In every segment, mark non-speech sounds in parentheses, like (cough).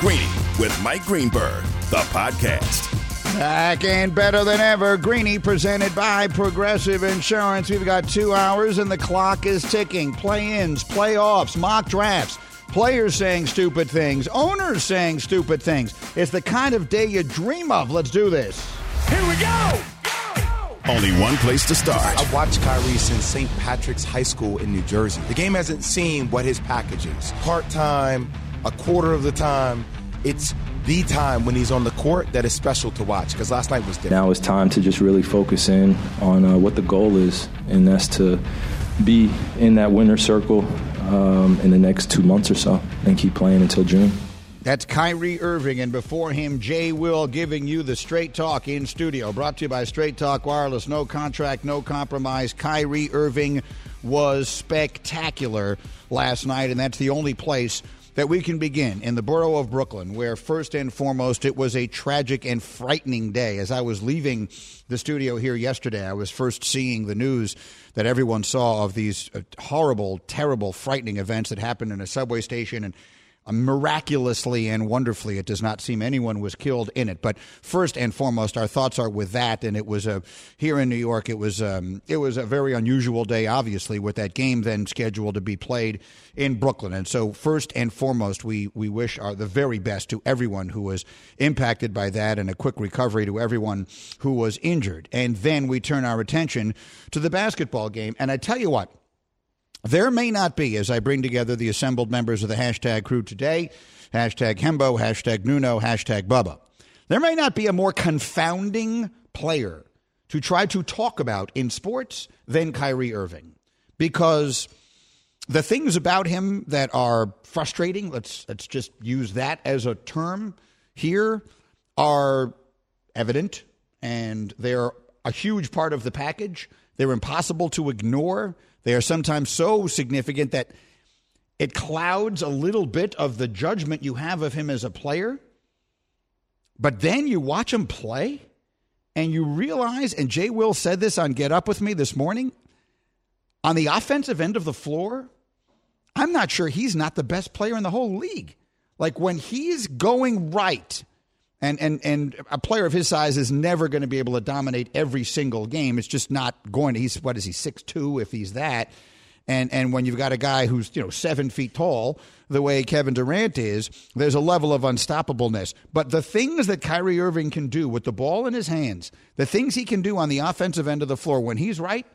Greeny with Mike Greenberg, the podcast. Back and better than ever. Greeny presented by Progressive Insurance. We've got two hours and the clock is ticking. Play ins, playoffs, mock drafts, players saying stupid things, owners saying stupid things. It's the kind of day you dream of. Let's do this. Here we go! Only one place to start. I've watched Kyrie since St. Patrick's High School in New Jersey. The game hasn't seen what his package is. Part time, a quarter of the time. It's the time when he's on the court that is special to watch because last night was different. Now it's time to just really focus in on uh, what the goal is, and that's to be in that winner circle um, in the next two months or so and keep playing until June. That's Kyrie Irving, and before him, Jay Will giving you the straight talk in studio. Brought to you by Straight Talk Wireless. No contract, no compromise. Kyrie Irving was spectacular last night, and that's the only place that we can begin in the borough of Brooklyn, where first and foremost it was a tragic and frightening day. As I was leaving the studio here yesterday, I was first seeing the news that everyone saw of these uh, horrible, terrible, frightening events that happened in a subway station and miraculously and wonderfully, it does not seem anyone was killed in it. But first and foremost, our thoughts are with that. And it was a here in New York. It was um, it was a very unusual day, obviously, with that game then scheduled to be played in Brooklyn. And so, first and foremost, we we wish our the very best to everyone who was impacted by that, and a quick recovery to everyone who was injured. And then we turn our attention to the basketball game. And I tell you what. There may not be, as I bring together the assembled members of the hashtag crew today, hashtag Hembo, hashtag Nuno, hashtag Bubba. There may not be a more confounding player to try to talk about in sports than Kyrie Irving because the things about him that are frustrating, let's, let's just use that as a term here, are evident and they're a huge part of the package. They're impossible to ignore. They are sometimes so significant that it clouds a little bit of the judgment you have of him as a player. But then you watch him play and you realize, and Jay Will said this on Get Up With Me this morning, on the offensive end of the floor, I'm not sure he's not the best player in the whole league. Like when he's going right, and and and a player of his size is never going to be able to dominate every single game. It's just not going to. He's what is he six two if he's that. And and when you've got a guy who's you know seven feet tall, the way Kevin Durant is, there's a level of unstoppableness. But the things that Kyrie Irving can do with the ball in his hands, the things he can do on the offensive end of the floor when he's right,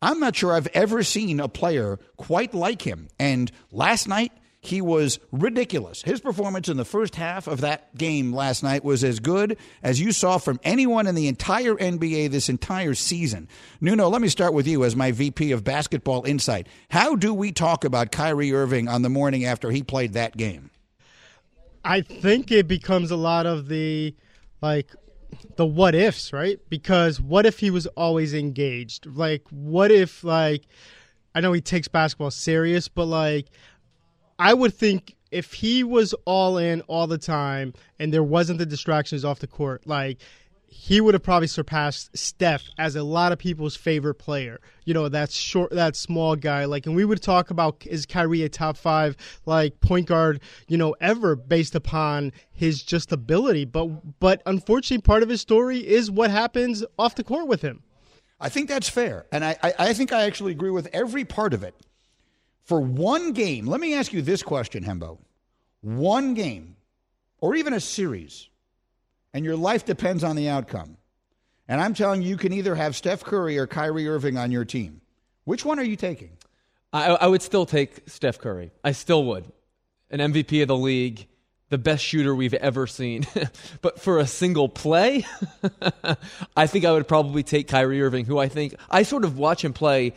I'm not sure I've ever seen a player quite like him. And last night he was ridiculous. His performance in the first half of that game last night was as good as you saw from anyone in the entire NBA this entire season. Nuno, let me start with you as my VP of Basketball Insight. How do we talk about Kyrie Irving on the morning after he played that game? I think it becomes a lot of the like the what ifs, right? Because what if he was always engaged? Like what if like I know he takes basketball serious, but like I would think if he was all in all the time and there wasn't the distractions off the court, like he would have probably surpassed Steph as a lot of people's favorite player. You know, that short, that small guy. Like, and we would talk about is Kyrie a top five like point guard, you know, ever based upon his just ability. But but unfortunately, part of his story is what happens off the court with him. I think that's fair, and I I, I think I actually agree with every part of it for one game, let me ask you this question, Hembo. One game, or even a series, and your life depends on the outcome. And I'm telling you, you can either have Steph Curry or Kyrie Irving on your team. Which one are you taking? I, I would still take Steph Curry. I still would. An MVP of the league, the best shooter we've ever seen. (laughs) but for a single play, (laughs) I think I would probably take Kyrie Irving, who I think I sort of watch him play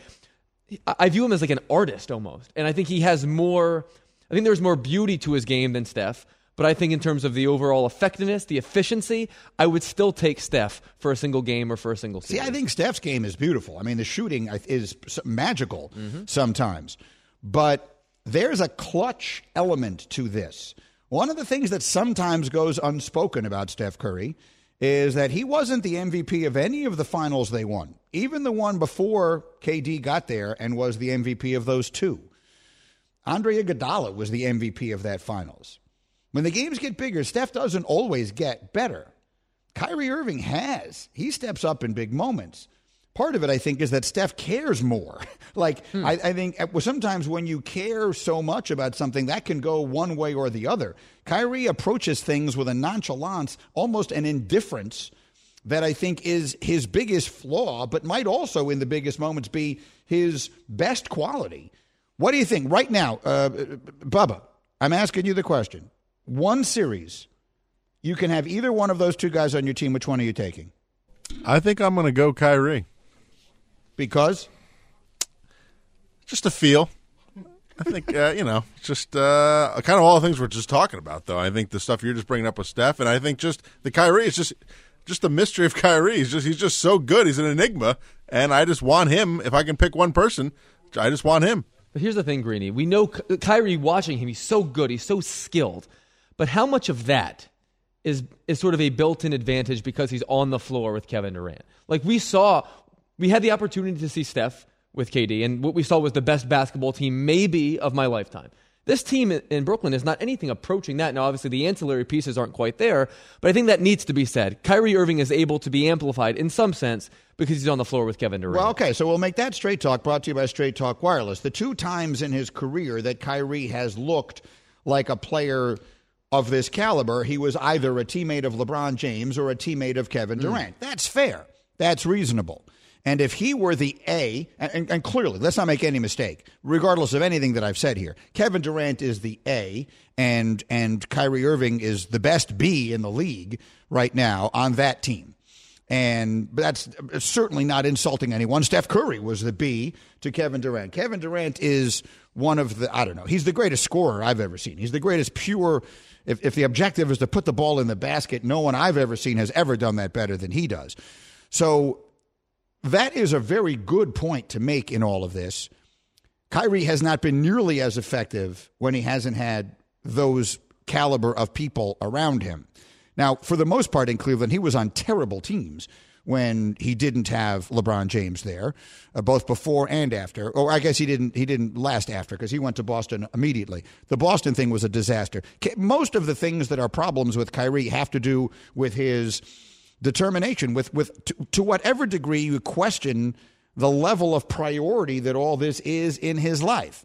I view him as like an artist almost. And I think he has more, I think there's more beauty to his game than Steph. But I think in terms of the overall effectiveness, the efficiency, I would still take Steph for a single game or for a single season. See, I think Steph's game is beautiful. I mean, the shooting is magical mm-hmm. sometimes. But there's a clutch element to this. One of the things that sometimes goes unspoken about Steph Curry is that he wasn't the MVP of any of the finals they won, even the one before KD got there and was the MVP of those two. Andre Iguodala was the MVP of that finals. When the games get bigger, Steph doesn't always get better. Kyrie Irving has. He steps up in big moments. Part of it, I think, is that Steph cares more. (laughs) like, hmm. I, I, think sometimes when you care so much about something, that can go one way or the other. Kyrie approaches things with a nonchalance, almost an indifference that I think is his biggest flaw, but might also, in the biggest moments, be his best quality. What do you think right now, uh, Bubba? I'm asking you the question. One series, you can have either one of those two guys on your team. Which one are you taking? I think I'm going to go Kyrie. Because? Just a feel. I think uh, you know, just uh, kind of all the things we're just talking about. Though I think the stuff you're just bringing up with Steph, and I think just the Kyrie is just just the mystery of (laughs) Kyrie. He's just he's just so good. He's an enigma, and I just want him. If I can pick one person, I just want him. But here's the thing, Greeny. We know Kyrie watching him. He's so good. He's so skilled. But how much of that is is sort of a built-in advantage because he's on the floor with Kevin Durant? Like we saw, we had the opportunity to see Steph with KD, and what we saw was the best basketball team maybe of my lifetime. This team in Brooklyn is not anything approaching that. Now, obviously, the ancillary pieces aren't quite there, but I think that needs to be said. Kyrie Irving is able to be amplified in some sense because he's on the floor with Kevin Durant. Well, okay, so we'll make that straight talk brought to you by Straight Talk Wireless. The two times in his career that Kyrie has looked like a player of this caliber, he was either a teammate of LeBron James or a teammate of Kevin hmm. Durant. Mm. That's fair. That's reasonable. And if he were the A, and, and, clearly, let's not make any mistake, regardless of anything that I've said here, Kevin Durant is the A, and and Kyrie Irving is the best B in the league right now on that team. And that's certainly not insulting anyone. Steph Curry was the B to Kevin Durant. Kevin Durant is one of the, I don't know, he's the greatest scorer I've ever seen. He's the greatest pure, if, if the objective is to put the ball in the basket, no one I've ever seen has ever done that better than he does. So that is a very good point to make in all of this. Kyrie has not been nearly as effective when he hasn't had those caliber of people around him. Now, for the most part in Cleveland, he was on terrible teams when he didn't have LeBron James there, uh, both before and after. Or I guess he didn't he didn't last after because he went to Boston immediately. The Boston thing was a disaster. Most of the things that are problems with Kyrie have to do with his determination with with to, to whatever degree you question the level of priority that all this is in his life.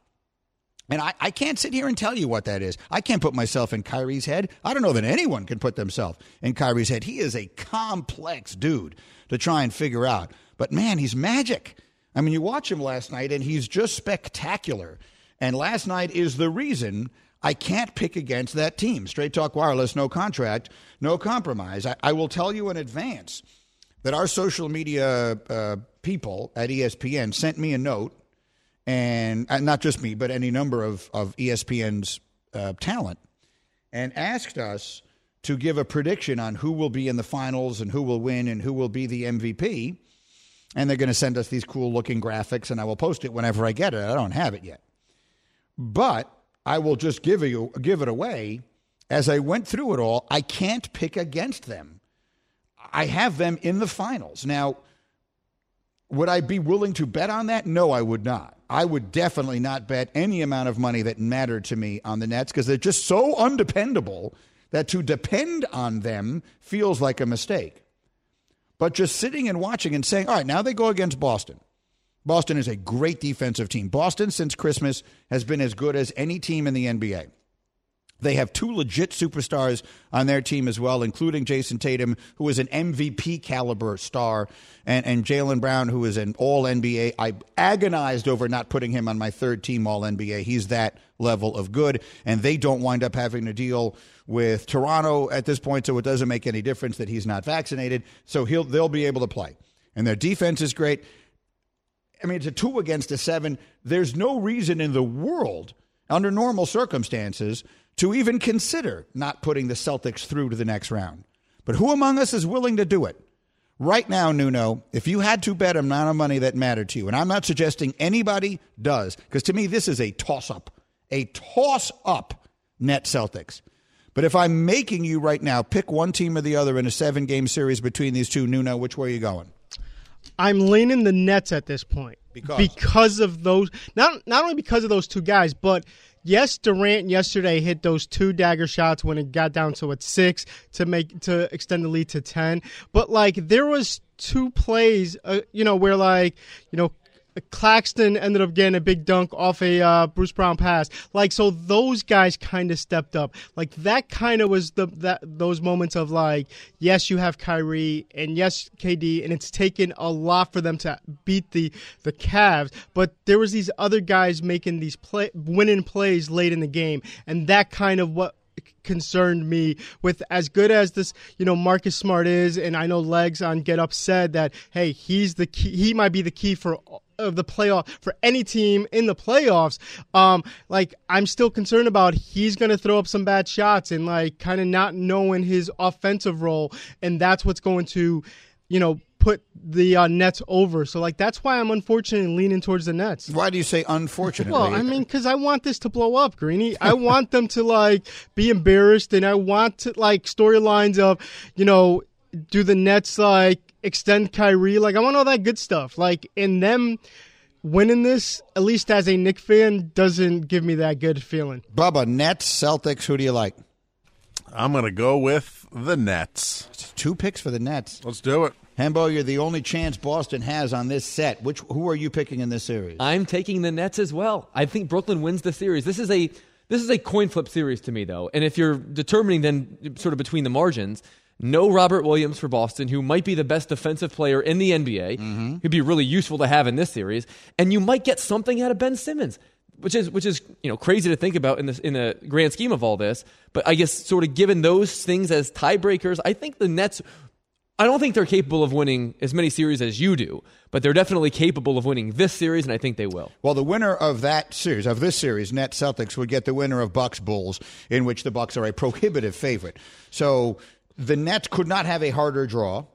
And I, I can't sit here and tell you what that is. I can't put myself in Kyrie's head. I don't know that anyone can put themselves in Kyrie's head. He is a complex dude to try and figure out. But man, he's magic. I mean, you watch him last night and he's just spectacular. And last night is the reason I can't pick against that team. Straight Talk Wireless, no contract, no compromise. I, I will tell you in advance that our social media uh, people at ESPN sent me a note, and uh, not just me, but any number of, of ESPN's uh, talent, and asked us to give a prediction on who will be in the finals and who will win and who will be the MVP. And they're going to send us these cool looking graphics, and I will post it whenever I get it. I don't have it yet. But I will just give you give it away. As I went through it all, I can't pick against them. I have them in the finals. Now, would I be willing to bet on that? No, I would not. I would definitely not bet any amount of money that mattered to me on the Nets because they're just so undependable that to depend on them feels like a mistake. But just sitting and watching and saying, all right, now they go against Boston. Boston is a great defensive team. Boston, since Christmas, has been as good as any team in the NBA. They have two legit superstars on their team as well, including Jayson Tatum, who is an MVP caliber star, and, and Jaylen Brown, who is an All NBA. I agonized over not putting him on my third team All NBA. He's that level of good, and they don't wind up having to deal with Toronto at this point, so it doesn't make any difference that he's not vaccinated. So he'll they'll be able to play, and their defense is great. I mean, it's a two against a seven. There's no reason in the world, under normal circumstances, to even consider not putting the Celtics through to the next round. But who among us is willing to do it? Right now, Nuno, if you had to bet amount of money that mattered to you, and I'm not suggesting anybody does, because to me this is a toss up, a toss up net Celtics. But if I'm making you right now pick one team or the other in a seven game series between these two, Nuno, which way are you going? I'm leaning the Nets at this point because because of those not not only because of those two guys, but yes, Durant yesterday hit those two dagger shots when it got down to a six to make to extend the lead to ten. But like there was two plays, uh, you know, where like you know Claxton ended up getting a big dunk off a uh, Bruce Brown pass. Like so, those guys kind of stepped up. Like that kind of was the that those moments of like, yes, you have Kyrie and yes, KD, and it's taken a lot for them to beat the the Cavs. But there was these other guys making these play winning plays late in the game, and that kind of what concerned me with as good as this, you know, Marcus Smart is, and I know Legs on Get Up said that, hey, he's the key, he might be the key for of the playoff for any team in the playoffs. Um, like I'm still concerned about he's going to throw up some bad shots and like kind of not knowing his offensive role, and that's what's going to, you know, put the uh, Nets over. So like that's why I'm unfortunately leaning towards the Nets. Why do you say unfortunately? Well, I mean, because I want this to blow up, Greeny. I want them to like be embarrassed, and I want to like storylines of, you know, do the Nets like extend Kyrie? Like I want all that good stuff. Like in them winning this, at least as a Knick fan, doesn't give me that good feeling. Bubba, Nets, Celtics, who do you like? I'm going to go with the Nets. Two picks for the Nets. Let's do it. Hembo, you're the only chance Boston has on this set. Which who are you picking in this series? I'm taking the Nets as well. I think Brooklyn wins the series. This is a this is a coin flip series to me though. And if you're determining then sort of between the margins, no Robert Williams for Boston, who might be the best defensive player in the NBA. Mm-hmm. He'd be really useful to have in this series, and you might get something out of Ben Simmons, which is which is you know crazy to think about in this in the grand scheme of all this. But I guess sort of given those things as tiebreakers, I think the Nets. I don't think they're capable of winning as many series as you do, but they're definitely capable of winning this series, and I think they will. Well, the winner of that series, of this series, Net Celtics, would get the winner of Bucks Bulls, in which the Bucks are a prohibitive favorite. So the Nets could not have a harder draw,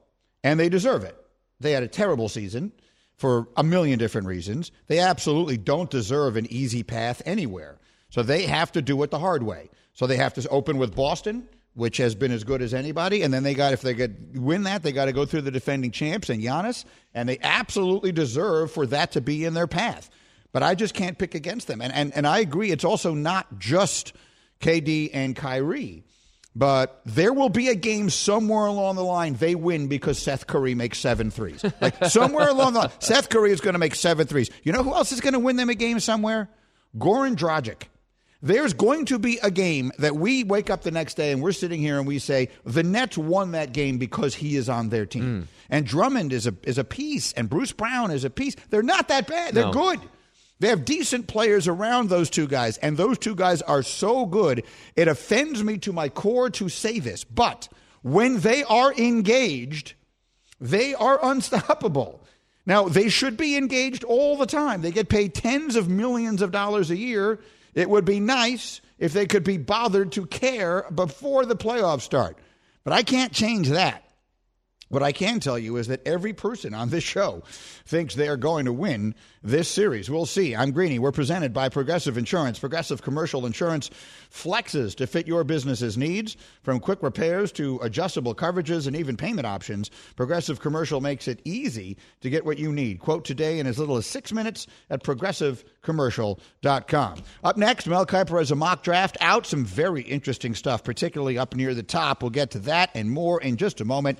and they deserve it. They had a terrible season for a million different reasons. They absolutely don't deserve an easy path anywhere. So they have to do it the hard way. So they have to open with Boston, which has been as good as anybody, and then they got if they get win that, they got to go through the defending champs and Giannis, and they absolutely deserve for that to be in their path. But I just can't pick against them. And and, and I agree it's also not just KD and Kyrie. But there will be a game somewhere along the line they win because Seth Curry makes seven threes. Like (laughs) somewhere along the line, Seth Curry is going to make seven threes. You know who else is going to win them a game somewhere? Goran Dragic. There's going to be a game that we wake up the next day and we're sitting here and we say the Nets won that game because he is on their team. Hmm. And Drummond is a is a piece and Bruce Brown is a piece. They're not that bad. They're No. good. They have decent players around those two guys, and those two guys are so good. It offends me to my core to say this, but when they are engaged, they are unstoppable. Now, they should be engaged all the time. They get paid tens of millions of dollars a year. It would be nice if they could be bothered to care before the playoffs start. But I can't change that. What I can tell you is that every person on this show thinks they are going to win this series. We'll see. I'm Greeny. We're presented by Progressive Insurance. Progressive Commercial Insurance flexes to fit your business's needs. From quick repairs to adjustable coverages and even payment options, Progressive Commercial makes it easy to get what you need. Quote today in as little as six minutes at progressivecommercial.com. Up next, Mel Kiper has a mock draft out. Some very interesting stuff, particularly up near the top. We'll get to that and more in just a moment.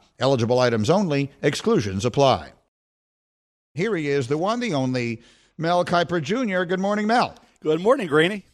Eligible items only, exclusions apply. Here he is, the one, the only, Mel Kiper Jr. Good morning, Mel. Good morning, Greeny.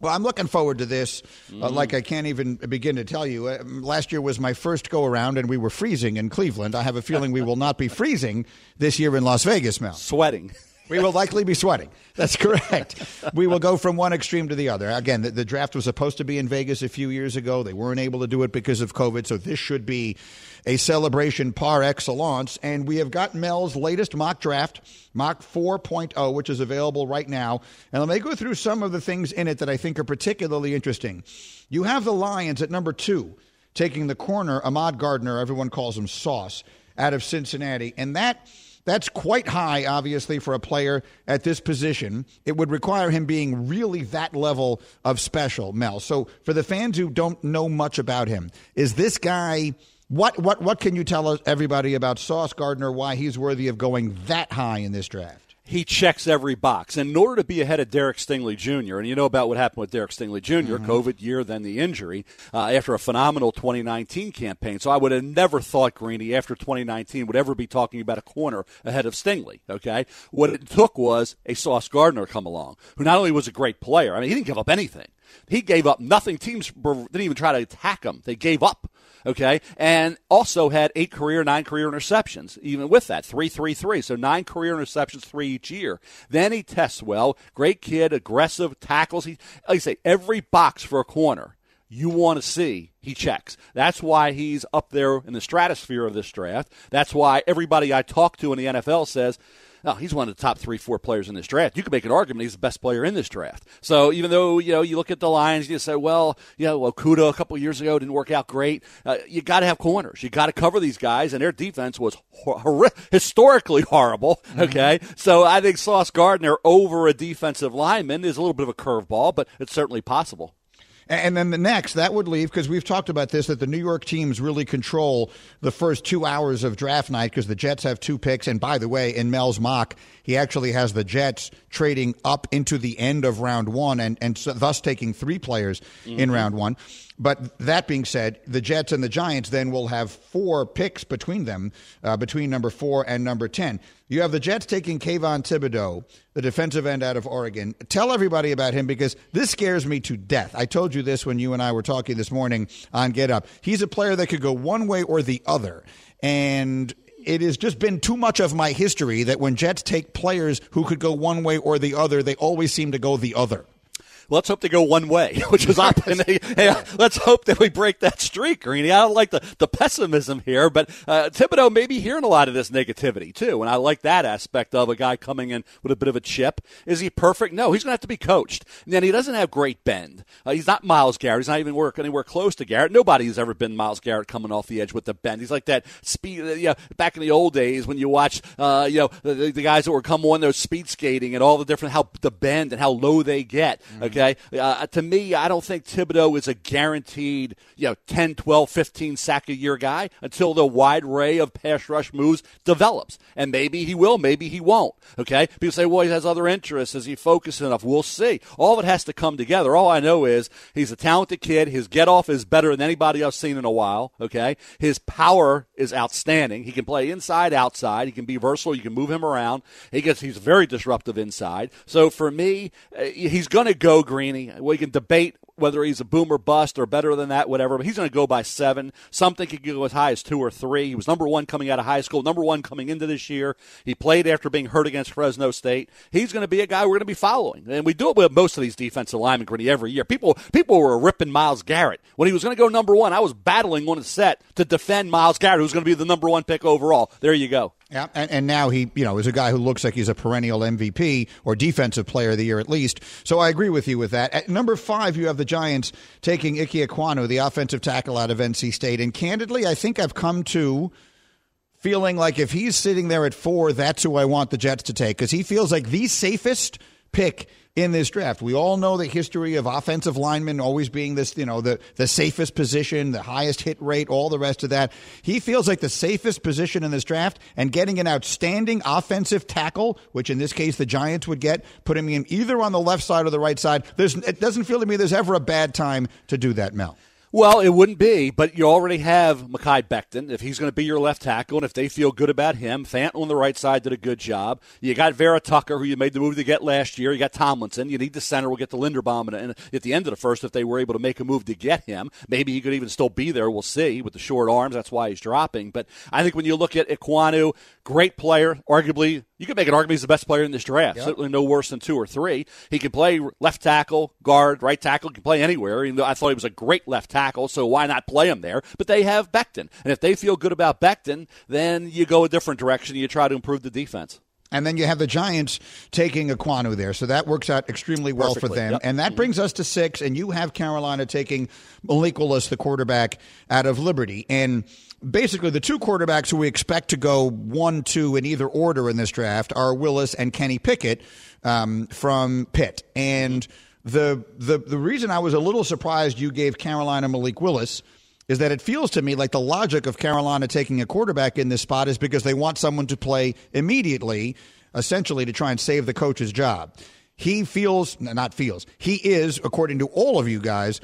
Well, I'm looking forward to this. Uh, like I can't even begin to tell you. Uh, last year was my first go around, and we were freezing in Cleveland. I have a feeling we will not be (laughs) freezing this year in Las Vegas, Mel. Sweating. We will likely be sweating. That's (laughs) correct. we will go from one extreme to the other. Again, the, the, draft was supposed to be in Vegas a few years ago. They weren't able to do it because of COVID. So this should be a celebration par excellence. And we have got Mel's latest mock draft, mock 4.0, which is available right now. And let me go through some of the things in it that I think are particularly interesting. You have the Lions at number two, taking the corner, Ahmad Gardner, everyone calls him Sauce, out of Cincinnati. And that that's quite high, obviously, for a player at this position. It would require him being really that level of special, Mel. So, for the fans who don't know much about him, is this guy. What what what can you tell us, everybody about Sauce Gardner? Why he's worthy of going that high in this draft? he checks every box. And in order to be ahead of Derek Stingley Jr., and you know about what happened with Derek Stingley junior mm-hmm. COVID year, then the injury, uh, after a phenomenal 2019 campaign. So I would have never thought Greeny after 2019 would ever be talking about a corner ahead of Stingley. Okay, what it took was a Sauce Gardner come along, who not only was a great player. I mean, he didn't give up anything. He gave up nothing. Teams didn't even try to attack him. They gave up okay, and also had eight career, nine career interceptions, even with that, three, three, three. So nine career interceptions, three each year. Then he tests well, great kid, aggressive, tackles. He, like I say, every box for a corner you want to see, he checks. That's why he's up there in the stratosphere of this draft. That's why everybody I talk to in the NFL says, no, he's one of the top three, four players in this draft. You could make an argument he's the best player in this draft. So even though you know you look at the Lions, you say, well, you know, Okudah a couple years ago didn't work out great. Uh, you got to have corners. You got to cover these guys, and their defense was hor- historically horrible. Mm-hmm. Okay, mm-hmm. so I think Sauce Gardner over a defensive lineman is a little bit of a curveball, but it's certainly possible. And then the next, that would leave, because we've talked about this, that the New York teams really control the first two hours of draft night because the Jets have two picks. And by the way, in Mel's mock, he actually has the Jets trading up into the end of round one and, and so thus taking three players mm-hmm. in round one. But that being said, the Jets and the Giants then will have four picks between them, uh, between number four and number 10. You have the Jets taking Kayvon Thibodeaux, the defensive end out of Oregon. Tell everybody about him because this scares me to death. I told you this when you and I were talking this morning on Get Up. He's a player that could go one way or the other. And it has just been too much of my history that when Jets take players who could go one way or the other, they always seem to go the other let's hope they go one way, (laughs) which is up. hey, let's hope that we break that streak, Greeny. I don't like the, the pessimism here, but uh, Thibodeaux may be hearing a lot of this negativity too, and I like that aspect of a guy coming in with a bit of a chip. Is he perfect? No, he's going to have to be coached. And then he doesn't have great bend. Uh, he's not Myles Garrett. He's not even work anywhere close to Garrett. Nobody's ever been Myles Garrett coming off the edge with the bend. He's like that speed. Uh, yeah, back in the old days when you watched, uh, you know, the, the, guys that were come on those speed skating and all the different how the bend and how low they get. Mm-hmm. Okay, uh, to me, I don't think Thibodeaux is a guaranteed, you know, 10, 12, 15 sack a year guy until the wide array of pass rush moves develops. And maybe he will, maybe he won't. Okay? People say, well, he has other interests. Is he focused enough? We'll see. All of it has to come together. All I know is he's a talented kid. His get off is better than anybody I've seen in a while. Okay? His power is outstanding. He can play inside, outside. He can be versatile. You can move him around. He gets, he's very disruptive inside. So for me, uh, he's going to go Greeny we can debate whether he's a boomer bust or better than that, whatever. But he's going to go by seven. Something could go as high as two or three. He was number one coming out of high school, number one coming into this year. He played after being hurt against Fresno State. He's going to be a guy we're going to be following, and we do it with most of these defensive linemen, Greeny, every year. People people were ripping Myles Garrett when he was going to go number one. I was battling on a set to defend Myles Garrett, who's going to be the number one pick overall. There you go. Yeah, and, and, now he, you know, is a guy who looks like he's a perennial MVP or defensive player of the year at least. So I agree with you with that. At number five, you have the Giants taking Ike Ekwonu, the offensive tackle out of NC State. And candidly, I think I've come to feeling like if he's sitting there at four, that's who I want the Jets to take because he feels like the safest pick in this draft. We all know the history of offensive linemen always being this, you know, the, the safest position, the highest hit rate, all the rest of that. He feels like the safest position in this draft and getting an outstanding offensive tackle, which in this case the Giants would get, putting him either on the left side or the right side. There's, it doesn't feel to me there's ever a bad time to do that, Mel. Well, it wouldn't be, but you already have Mekhi Becton. If he's going to be your left tackle, and if they feel good about him, Fant on the right side did a good job. You got Vera Tucker, who you made the move to get last year. You got Tomlinson. You need the center. We'll get the Linderbaum and at the end of the first if they were able to make a move to get him. Maybe he could even still be there. We'll see with the short arms. That's why he's dropping. But I think when you look at Ekwonu, great player, arguably you could make an argument he's the best player in this draft. Yep. Certainly no worse than two or three. He can play left tackle, guard, right tackle. He can play anywhere. I thought he was a great left tackle, so why not play him there? But they have Becton, and if they feel good about Becton, then you go a different direction. You try to improve the defense. And then you have the Giants taking Ekwonu there. So that works out extremely well Perfectly, for them. Yep. And that mm-hmm. brings us to six. And you have Carolina taking Malik Willis, the quarterback out of Liberty. And basically, the two quarterbacks who we expect to go one, two in either order in this draft are Willis and Kenny Pickett um, from Pitt. And the, the, the reason I was a little surprised you gave Carolina Malik Willis – is that it feels to me like the logic of Carolina taking a quarterback in this spot is because they want someone to play immediately, essentially to try and save the coach's job. He feels, not feels, he is, according to all of you guys,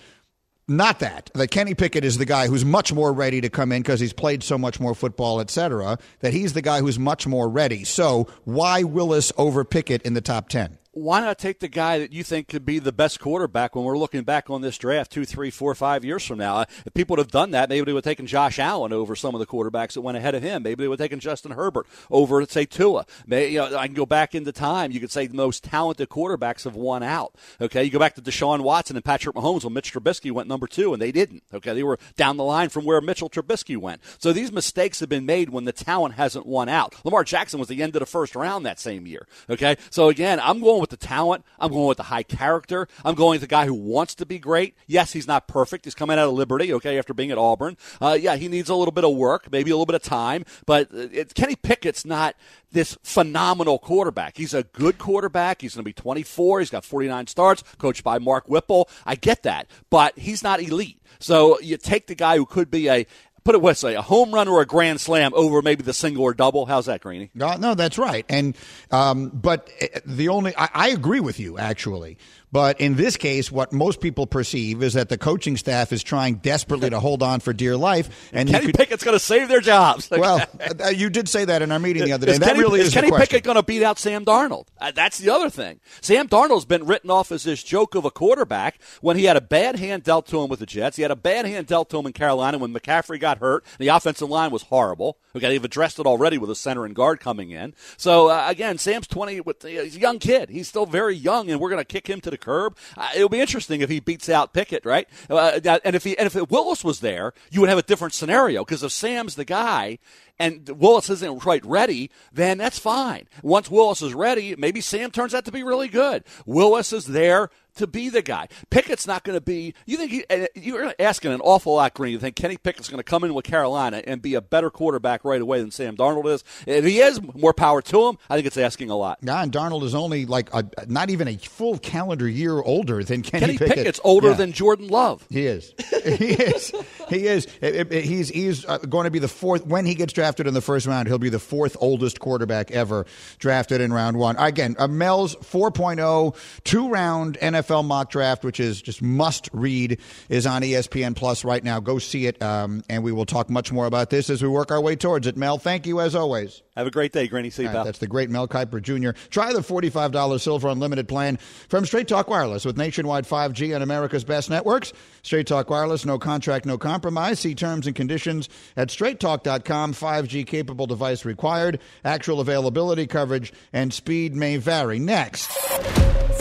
not that. That Kenny Pickett is the guy who's much more ready to come in because he's played so much more football, et cetera, that he's the guy who's much more ready. So why Willis over Pickett in the top 10? Why not take the guy that you think could be the best quarterback when we're looking back on this draft two, three, four, five years from now? If people would have done that, maybe they would have taken Josh Allen over some of the quarterbacks that went ahead of him. Maybe they would have taken Justin Herbert over, say, Tua. Maybe, you know, I can go back into time. You could say the most talented quarterbacks have won out. Okay, you go back to Deshaun Watson and Patrick Mahomes when Mitch Trubisky went number two, and they didn't. Okay, they were down the line from where Mitchell Trubisky went. So these mistakes have been made when the talent hasn't won out. Lamar Jackson was the end of the first round that same year. Okay, so again, I'm going with the talent. I'm going with the high character. I'm going with the guy who wants to be great. Yes, he's not perfect. He's coming out of Liberty, okay, after being at Auburn. Uh, yeah, he needs a little bit of work, maybe a little bit of time, but it, Kenny Pickett's not this phenomenal quarterback. He's a good quarterback. He's going to be 24. He's got 49 starts, coached by Mark Whipple. I get that, but he's not elite. So you take the guy who could be a, put it this a home run or a grand slam over maybe the single or double. How's that, Greeny? No, no, that's right. And um, but eh, the only I, I agree with you actually. But in this case, what most people perceive is that the coaching staff is trying desperately to hold on for dear life. And Kenny could, Pickett's going to save their jobs. (laughs) well, uh, you did say that in our meeting the other day. Is that Kenny, really is, is Kenny Pickett going to beat out Sam Darnold? Uh, that's the other thing. Sam Darnold's been written off as this joke of a quarterback when he had a bad hand dealt to him with the Jets. He had a bad hand dealt to him in Carolina when McCaffrey got hurt. The offensive line was horrible. Okay, they've addressed it already with a center and guard coming in. So uh, again, Sam's twenty. With, he's a young kid. He's still very young, and we're going to kick him to the curb. Uh, it'll be interesting if he beats out Pickett, right? Uh, and if he and if Willis was there, you would have a different scenario because if Sam's the guy and Willis isn't quite ready, then that's fine. Once Willis is ready, maybe Sam turns out to be really good. Willis is there to be the guy. Pickett's not going to be. You think he, you're asking an awful lot, Green. You think Kenny Pickett's going to come in with Carolina and be a better quarterback right away than Sam Darnold is? If he is, more power to him. I think it's asking a lot. Yeah, and Darnold is only like a, not even a full calendar year older than Kenny, Kenny Pickett. Pickett's older yeah. than Jordan Love. He is. (laughs) he is. He is. He's he's uh, going to be the fourth when he gets drafted in the first round. He'll be the fourth oldest quarterback ever drafted in round one. Again, uh, Mel's 4.0 two round NFL mock draft, which is just must read, is on ESPN Plus right now. Go see it, um, and we will talk much more about this as we work our way towards it. Mel, thank you as always. Have a great day, Greeny. See you, right, That's the great Mel Kiper Jr. Try the $45 Silver Unlimited plan from Straight Talk Wireless with nationwide 5G on America's best networks. Straight Talk Wireless, no contract, no compromise. See terms and conditions at straighttalk.com. 5G capable device required. Actual availability, coverage, and speed may vary. Next.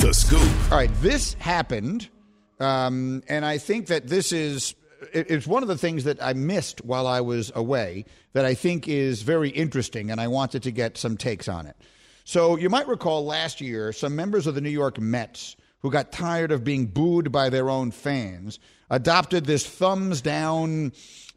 The Scoop. All right, this happened, um, and I think that this is it's one of the things that I missed while I was away that I think is very interesting, and I wanted to get some takes on it. So you might recall last year, some members of the New York Mets who got tired of being booed by their own fans adopted this thumbs down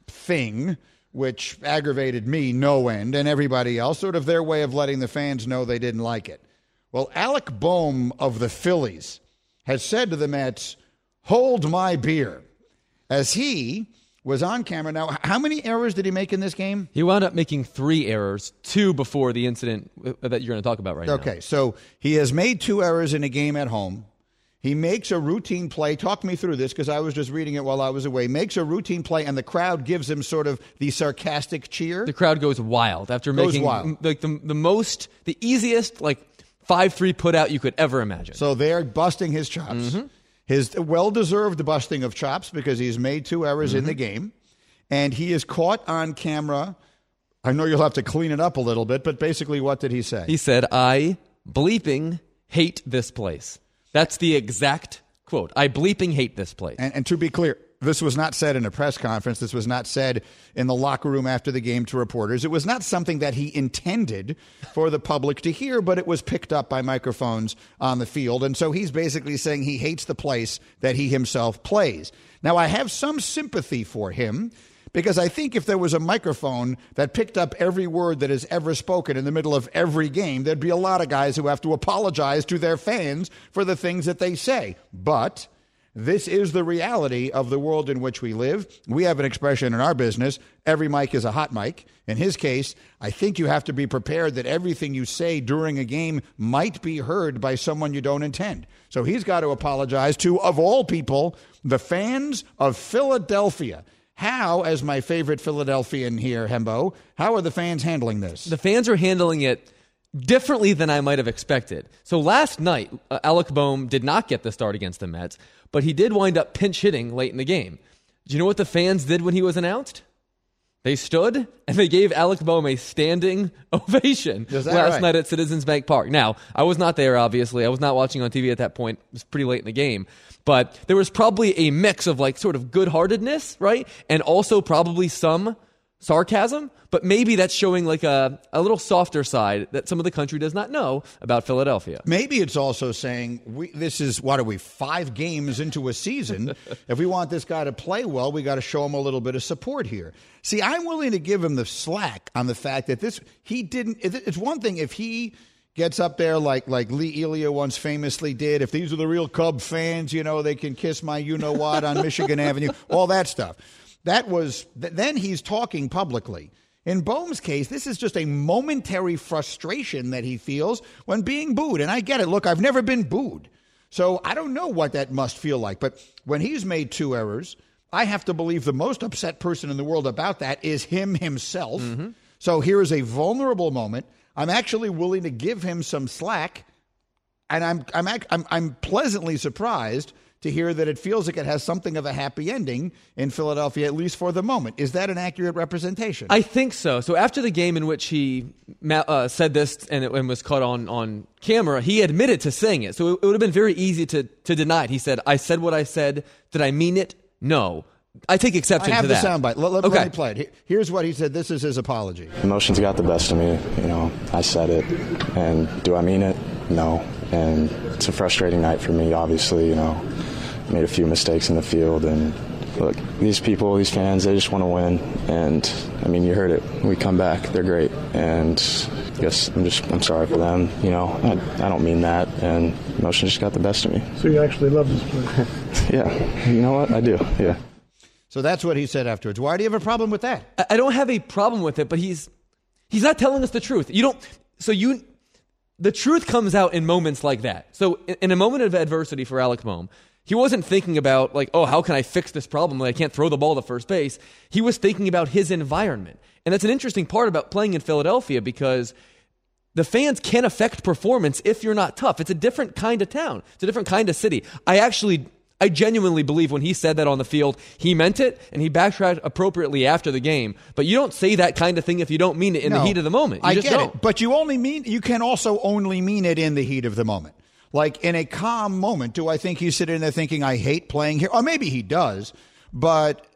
thing which aggravated me no end and everybody else, sort of their way of letting the fans know they didn't like it. Well, Alec Bohm of the Phillies has said to the Mets, Hold my beer, as he was on camera. Now, how many errors did he make in this game? He wound up making three errors, two before the incident uh, that you're going to talk about right okay, now. Okay, so he has made two errors in a game at home. He makes a routine play. Talk me through this because I was just reading it while I was away. Makes a routine play, and the crowd gives him sort of the sarcastic cheer. The crowd goes wild after Goes making wild. like the, the most, the easiest like five three put out you could ever imagine. So they're busting his chops. Mm-hmm. His well deserved busting of chops because he's made two errors in Mm-hmm. the game. And he is caught on camera. I know you'll have to clean it up a little bit, but basically, what did he say? he said, "I bleeping hate this place." That's the exact quote. I bleeping hate this place. And, and to be clear, this was not said in a press conference. This was not said in the locker room after the game to reporters. It was not something that he intended for the public to hear, but it was picked up by microphones on the field. And so he's basically saying he hates the place that he himself plays. Now, I have some sympathy for him because I think if there was a microphone that picked up every word that is ever spoken in the middle of every game, there'd be a lot of guys who have to apologize to their fans for the things that they say. But this is the reality of the world in which we live. We have an expression in our business every mic is a hot mic. In his case, I think you have to be prepared that everything you say during a game might be heard by someone you don't intend. So he's got to apologize to, of all people, the fans of Philadelphia. How, as my favorite Philadelphian here, Hembo, how are the fans handling this? the fans are handling it differently than I might have expected. So last night, uh, Alec Bohm did not get the start against the Mets, but he did wind up pinch hitting late in the game. Do you know what the fans did when he was announced? They stood and they gave Alec Bohm a standing (laughs) ovation last right? night at Citizens Bank Park. Now, I was not there, obviously. I was not watching on TV at that point. It was pretty late in the game. But there was probably a mix of like sort of good heartedness, right? And also probably some sarcasm, but maybe that's showing like a, a little softer side that some of the country does not know about Philadelphia. Maybe it's also saying we, this is what are we five games into a season? (laughs) if we want this guy to play well, we got to show him a little bit of support here. See, I'm willing to give him the slack on the fact that this he didn't. It's one thing if he gets up there like like Lee Elia once famously did. If these are the real Cub fans, you know they can kiss my you know what on Michigan (laughs) Avenue, all that stuff. That was th- then he's talking publicly. In Bohm's case, this is just a momentary frustration that he feels when being booed. And I get it. Look, I've never been booed. So I don't know what that must feel like. But when he's made two errors, I have to believe the most upset person in the world about that is him himself. Mm-hmm. So here is a vulnerable moment. I'm actually willing to give him some slack. And I'm, I'm, I'm, I'm pleasantly surprised to hear that it feels like it has something of a happy ending in Philadelphia, at least for the moment. Is that an accurate representation? I think so. So after the game in which he uh, said this and it and was caught on, on camera, he admitted to saying it. So it, it would have been very easy to, to deny it. He said, I said what I said. Did I mean it? No. I take I exception have to the that. soundbite. Let, let, okay. let me play it. Here's what he said. This is his apology. Emotions got the best of me. You know, I said it, and do I mean it? No. And it's a frustrating night for me. Obviously, you know, made a few mistakes in the field, and look, these people, these fans, they just want to win. And I mean, you heard it. We come back, they're great, and I guess I'm just I'm sorry for them. You know, I, I don't mean that, and emotions just got the best of me. So you actually love this place? (laughs) Yeah, you know what? I do. Yeah. So that's what he said afterwards. Why do you have a problem with that? I- I don't have a problem with it, but he's he's not telling us the truth. You don't. So you, the truth comes out in moments like that. So in, in a moment of adversity for Alec Bohm, he wasn't thinking about like, oh, how can I fix this problem? Like, I can't throw the ball to first base. He was thinking about his environment, and that's an interesting part about playing in Philadelphia because the fans can affect performance if you're not tough. It's a different kind of town. It's a different kind of city. I actually, I genuinely believe when he said that on the field, he meant it and he backtracked appropriately after the game. But you don't say that kind of thing if you don't mean it in the heat of the moment. You I just get don't. it, but you only mean you can also only mean it in the heat of the moment. Like in a calm moment, do I think he's sitting there thinking, "I hate playing here"? Or maybe he does, but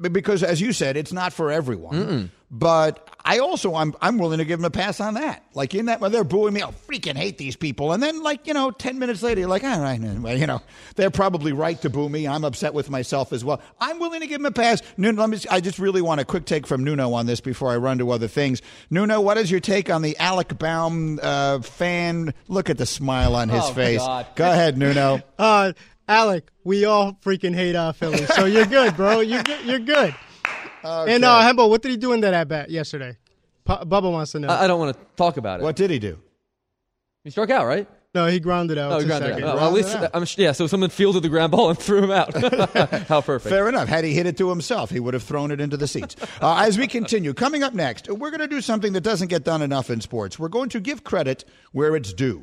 because as you said, it's not for everyone. But I also I'm I'm willing to give him a pass on that. Like in that when they're booing me, I freaking hate these people. And then like you know, ten minutes later, you're like, all right, well, you know, they're probably right to boo me. I'm upset with myself as well. I'm willing to give him a pass. Nuno, let me. I just really want a quick take from Nuno on this before I run to other things. Nuno, what is your take on the Alec Bohm uh, fan? Look at the smile on his Oh, face. God. Go ahead, Nuno. Uh, Alec, we all freaking hate uh, Philly, so you're good, bro. You're good. You're good. And uh, Hembo, what did he do in that at bat yesterday? Pu- Bubba wants to know. I, I don't want to talk about it. What did he do? He struck out, right? No, he grounded out. Oh, to grounded second. out. Oh, at least, out. I'm, yeah. So someone fielded the ground ball and (laughs) threw him out. (laughs) How perfect. Fair enough. Had he hit it to himself, he would have thrown it into the seats. (laughs) Uh, as we continue, coming up next, we're going to do something that doesn't get done enough in sports. We're going to give credit where it's due.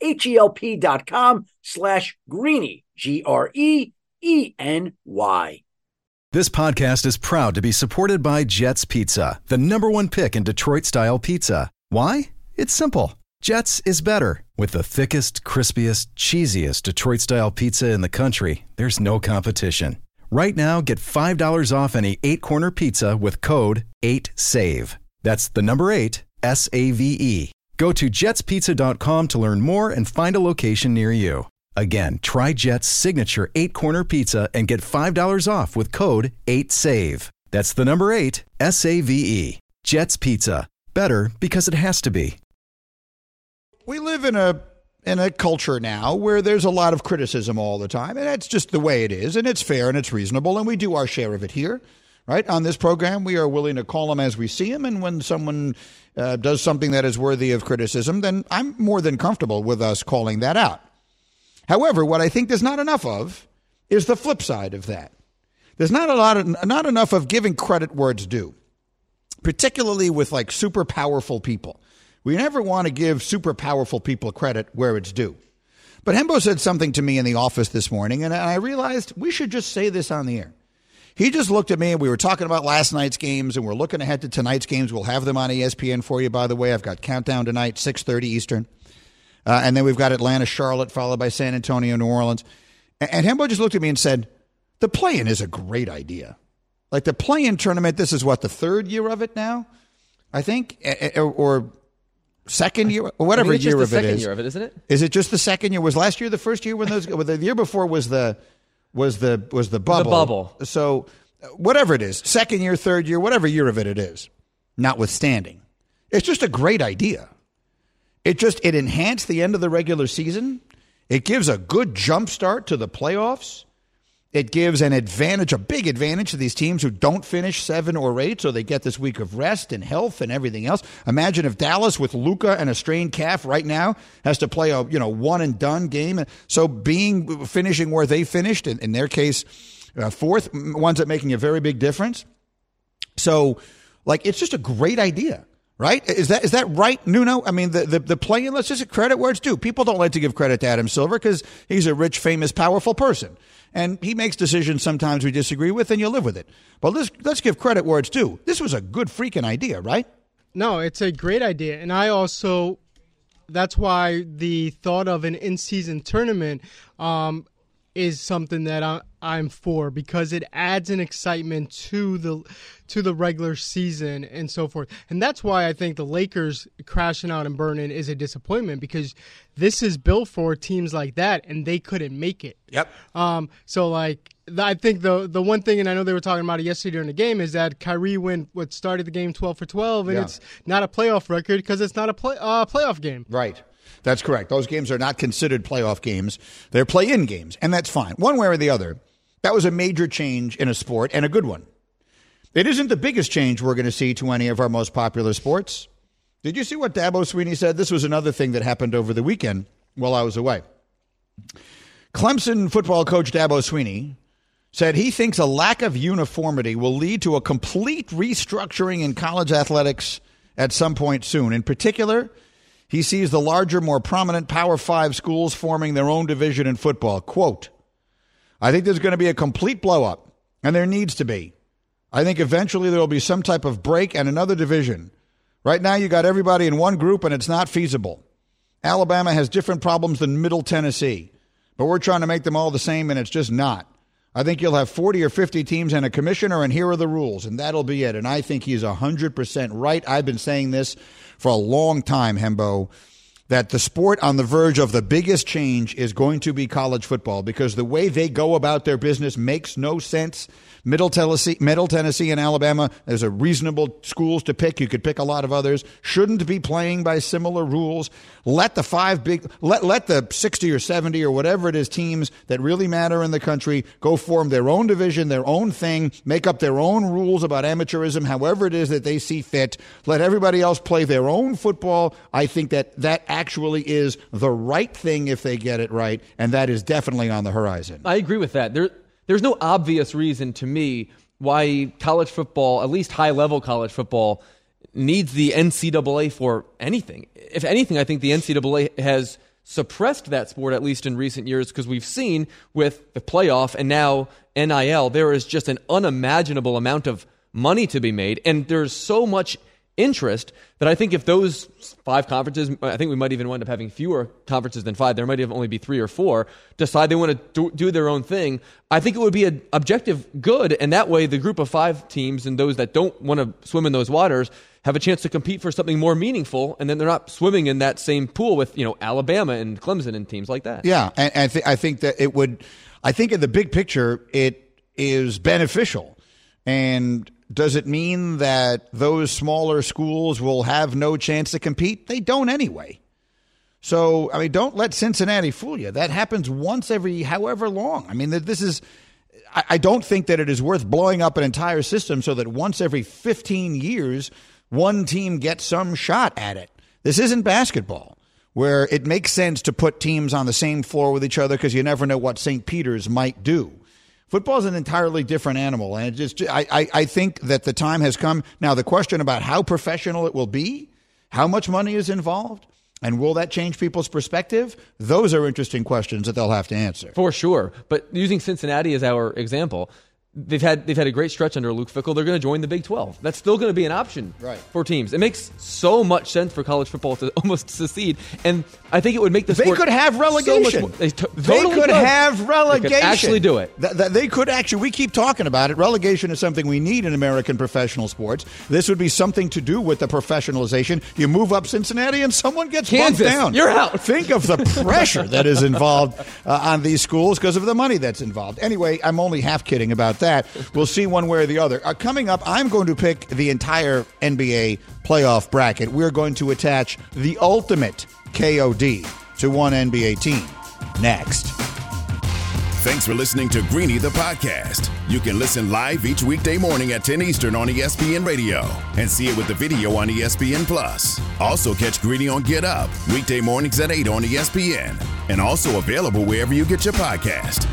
H-E-L-P dot com slash greeny, G-R-E-E-N-Y. This podcast is proud to be supported by Jets Pizza, the number one pick in Detroit style pizza. Why? It's simple. Jets is better. With the thickest, crispiest, cheesiest Detroit style pizza in the country, there's no competition. Right now, get $5 off any eight corner pizza with code 8SAVE. That's the number eight, S A V E. Go to jetspizza.com to learn more and find a location near you. Again, try Jet's signature eight corner pizza and get $5 off with code 8SAVE. That's the number eight, S A V E. Jet's Pizza. Better because it has to be. We live in a in a culture now where there's a lot of criticism all the time, and that's just the way it is, and it's fair and it's reasonable, and we do our share of it here. Right on this program, we are willing to call them as we see them, and when someone uh, does something that is worthy of criticism, then I'm more than comfortable with us calling that out. However, what I think there's not enough of is the flip side of that. There's not a lot of not enough of giving credit where it's due, particularly with like super powerful people. We never want to give super powerful people credit where it's due. But Hembo said something to me in the office this morning, and I realized we should just say this on the air. He just looked at me, and we were talking about last night's games, and we're looking ahead to tonight's games. We'll have them on ESPN for you, by the way. I've got countdown tonight, six thirty Eastern, uh, and then we've got Atlanta, Charlotte, followed by San Antonio, New Orleans. And, and Hembo just looked at me and said, "The play-in is a great idea. Like the play-in tournament. This is what the third year of it now, I think, or, or second year, or whatever I it's year of it is. year of it, isn't it? Is it just the second year? Was last year the first year when those? well, (laughs) the year before was the was the was the bubble. The bubble. So whatever it is, second year, third year, whatever year of it it is, notwithstanding, it's just a great idea. It just it enhanced the end of the regular season. It gives a good jump start to the playoffs. It gives an advantage, a big advantage to these teams who don't finish seven or eight, so they get this week of rest and health and everything else. Imagine if Dallas with Luka and a strained calf right now has to play a you know one and done game. So being finishing where they finished, in, in their case, uh, fourth, winds up making a very big difference. So, like, it's just a great idea, right? Is that is that right, Nuno? I mean, the the, the play-in. Let's just credit where it's due. People don't like to give credit to Adam Silver because he's a rich, famous, powerful person, and he makes decisions sometimes we disagree with, and you live with it. But let's let's give credit where it's due. This was a good freaking idea, right? No, it's a great idea. And I also, that's why the thought of an in season tournament um, is something that I, I'm for because it adds an excitement to the to the regular season and so forth. And that's why I think the Lakers crashing out and burning is a disappointment because this is built for teams like that and they couldn't make it. Yep. Um, so like I think the the one thing, and I know they were talking about it yesterday during the game, is that Kyrie went what started the game twelve for twelve, and Yeah. it's not a playoff record because it's not a play uh, playoff game. Right. That's correct. Those games are not considered playoff games. They're play in games, and that's fine. One way or the other, that was a major change in a sport and a good one. It isn't the biggest change we're going to see to any of our most popular sports. Did you see what Dabo Swinney said? This was another thing that happened over the weekend while I was away. Clemson football coach Dabo Swinney said he thinks a lack of uniformity will lead to a complete restructuring in college athletics at some point soon. In particular, He sees the larger, more prominent Power Five schools forming their own division in football. Quote, I think there's going to be a complete blow up, and there needs to be. I think eventually there will be some type of break and another division. Right now, you got everybody in one group, and it's not feasible. Alabama has different problems than Middle Tennessee, but we're trying to make them all the same, and it's just not. I think you'll have 40 or 50 teams and a commissioner, and here are the rules, and that'll be it. And I think he's 100% right. I've been saying this for a long time, Hembo, that the sport on the verge of the biggest change is going to be college football because the way they go about their business makes no sense. Middle Tennessee, Middle Tennessee and Alabama, there's a reasonable schools to pick. You could pick a lot of others. Shouldn't be playing by similar rules. Let the five big, let, let the 60 or 70 or whatever it is teams that really matter in the country go form their own division, their own thing, make up their own rules about amateurism, however it is that they see fit. Let everybody else play their own football. I think that that actually is the right thing if they get it right, and that is definitely on the horizon. I agree with that. There, there's no obvious reason to me why college football, at least high level college football, needs the NCAA for anything. If anything, I think the NCAA has suppressed that sport, at least in recent years, because we've seen with the playoff and now NIL, there is just an unimaginable amount of money to be made. And there's so much interest that I think if those five conferences, I think we might even wind up having fewer conferences than five, there might even only be three or four, decide they want to do, their own thing, I think it would be an objective good. And that way, the group of five teams and those that don't want to swim in those waters have a chance to compete for something more meaningful. And then they're not swimming in that same pool with, you know, Alabama and Clemson and teams like that. Yeah. And, and I, th- I think that it would, I think in the big picture, it is beneficial. And does it mean that those smaller schools will have no chance to compete? They don't anyway. So, I mean, don't let Cincinnati fool you. That happens once every however long. I mean, this is, I don't think that it is worth blowing up an entire system so that once every 15 years, one team gets some shot at it. This isn't basketball where it makes sense to put teams on the same floor with each other because you never know what St. Peter's might do. Football is an entirely different animal, and it just I, I, I think that the time has come. Now, the question about how professional it will be, how much money is involved, and will that change people's perspective? Those are interesting questions that they'll have to answer. For sure. But using Cincinnati as our example, they've had they've had a great stretch under Luke Fickell. They're going to join the Big 12. That's still going to be an option right. for teams. It makes so much sense for college football to (laughs) almost secede, and I think it would make the they could have relegation. So they, t- they totally could have relegation. They could actually do it. Th- th- they could actually. We keep talking about it. Relegation is something we need in American professional sports. This would be something to do with the professionalization. You move up Cincinnati, and someone gets Kansas, bumped down. You're out. (laughs) Think of the pressure that is involved uh, on these schools because of the money that's involved. Anyway, I'm only half kidding about that. We'll see one way or the other. Uh, coming up, I'm going to pick the entire NBA playoff bracket. We're going to attach the ultimate KOD to one NBA team. Next. Thanks for listening to Greeny the podcast. You can listen live each weekday morning at 10 Eastern on ESPN Radio and see it with the video on ESPN Plus. Also catch Greeny on Get Up weekday mornings at 8 on ESPN and also available wherever you get your podcast.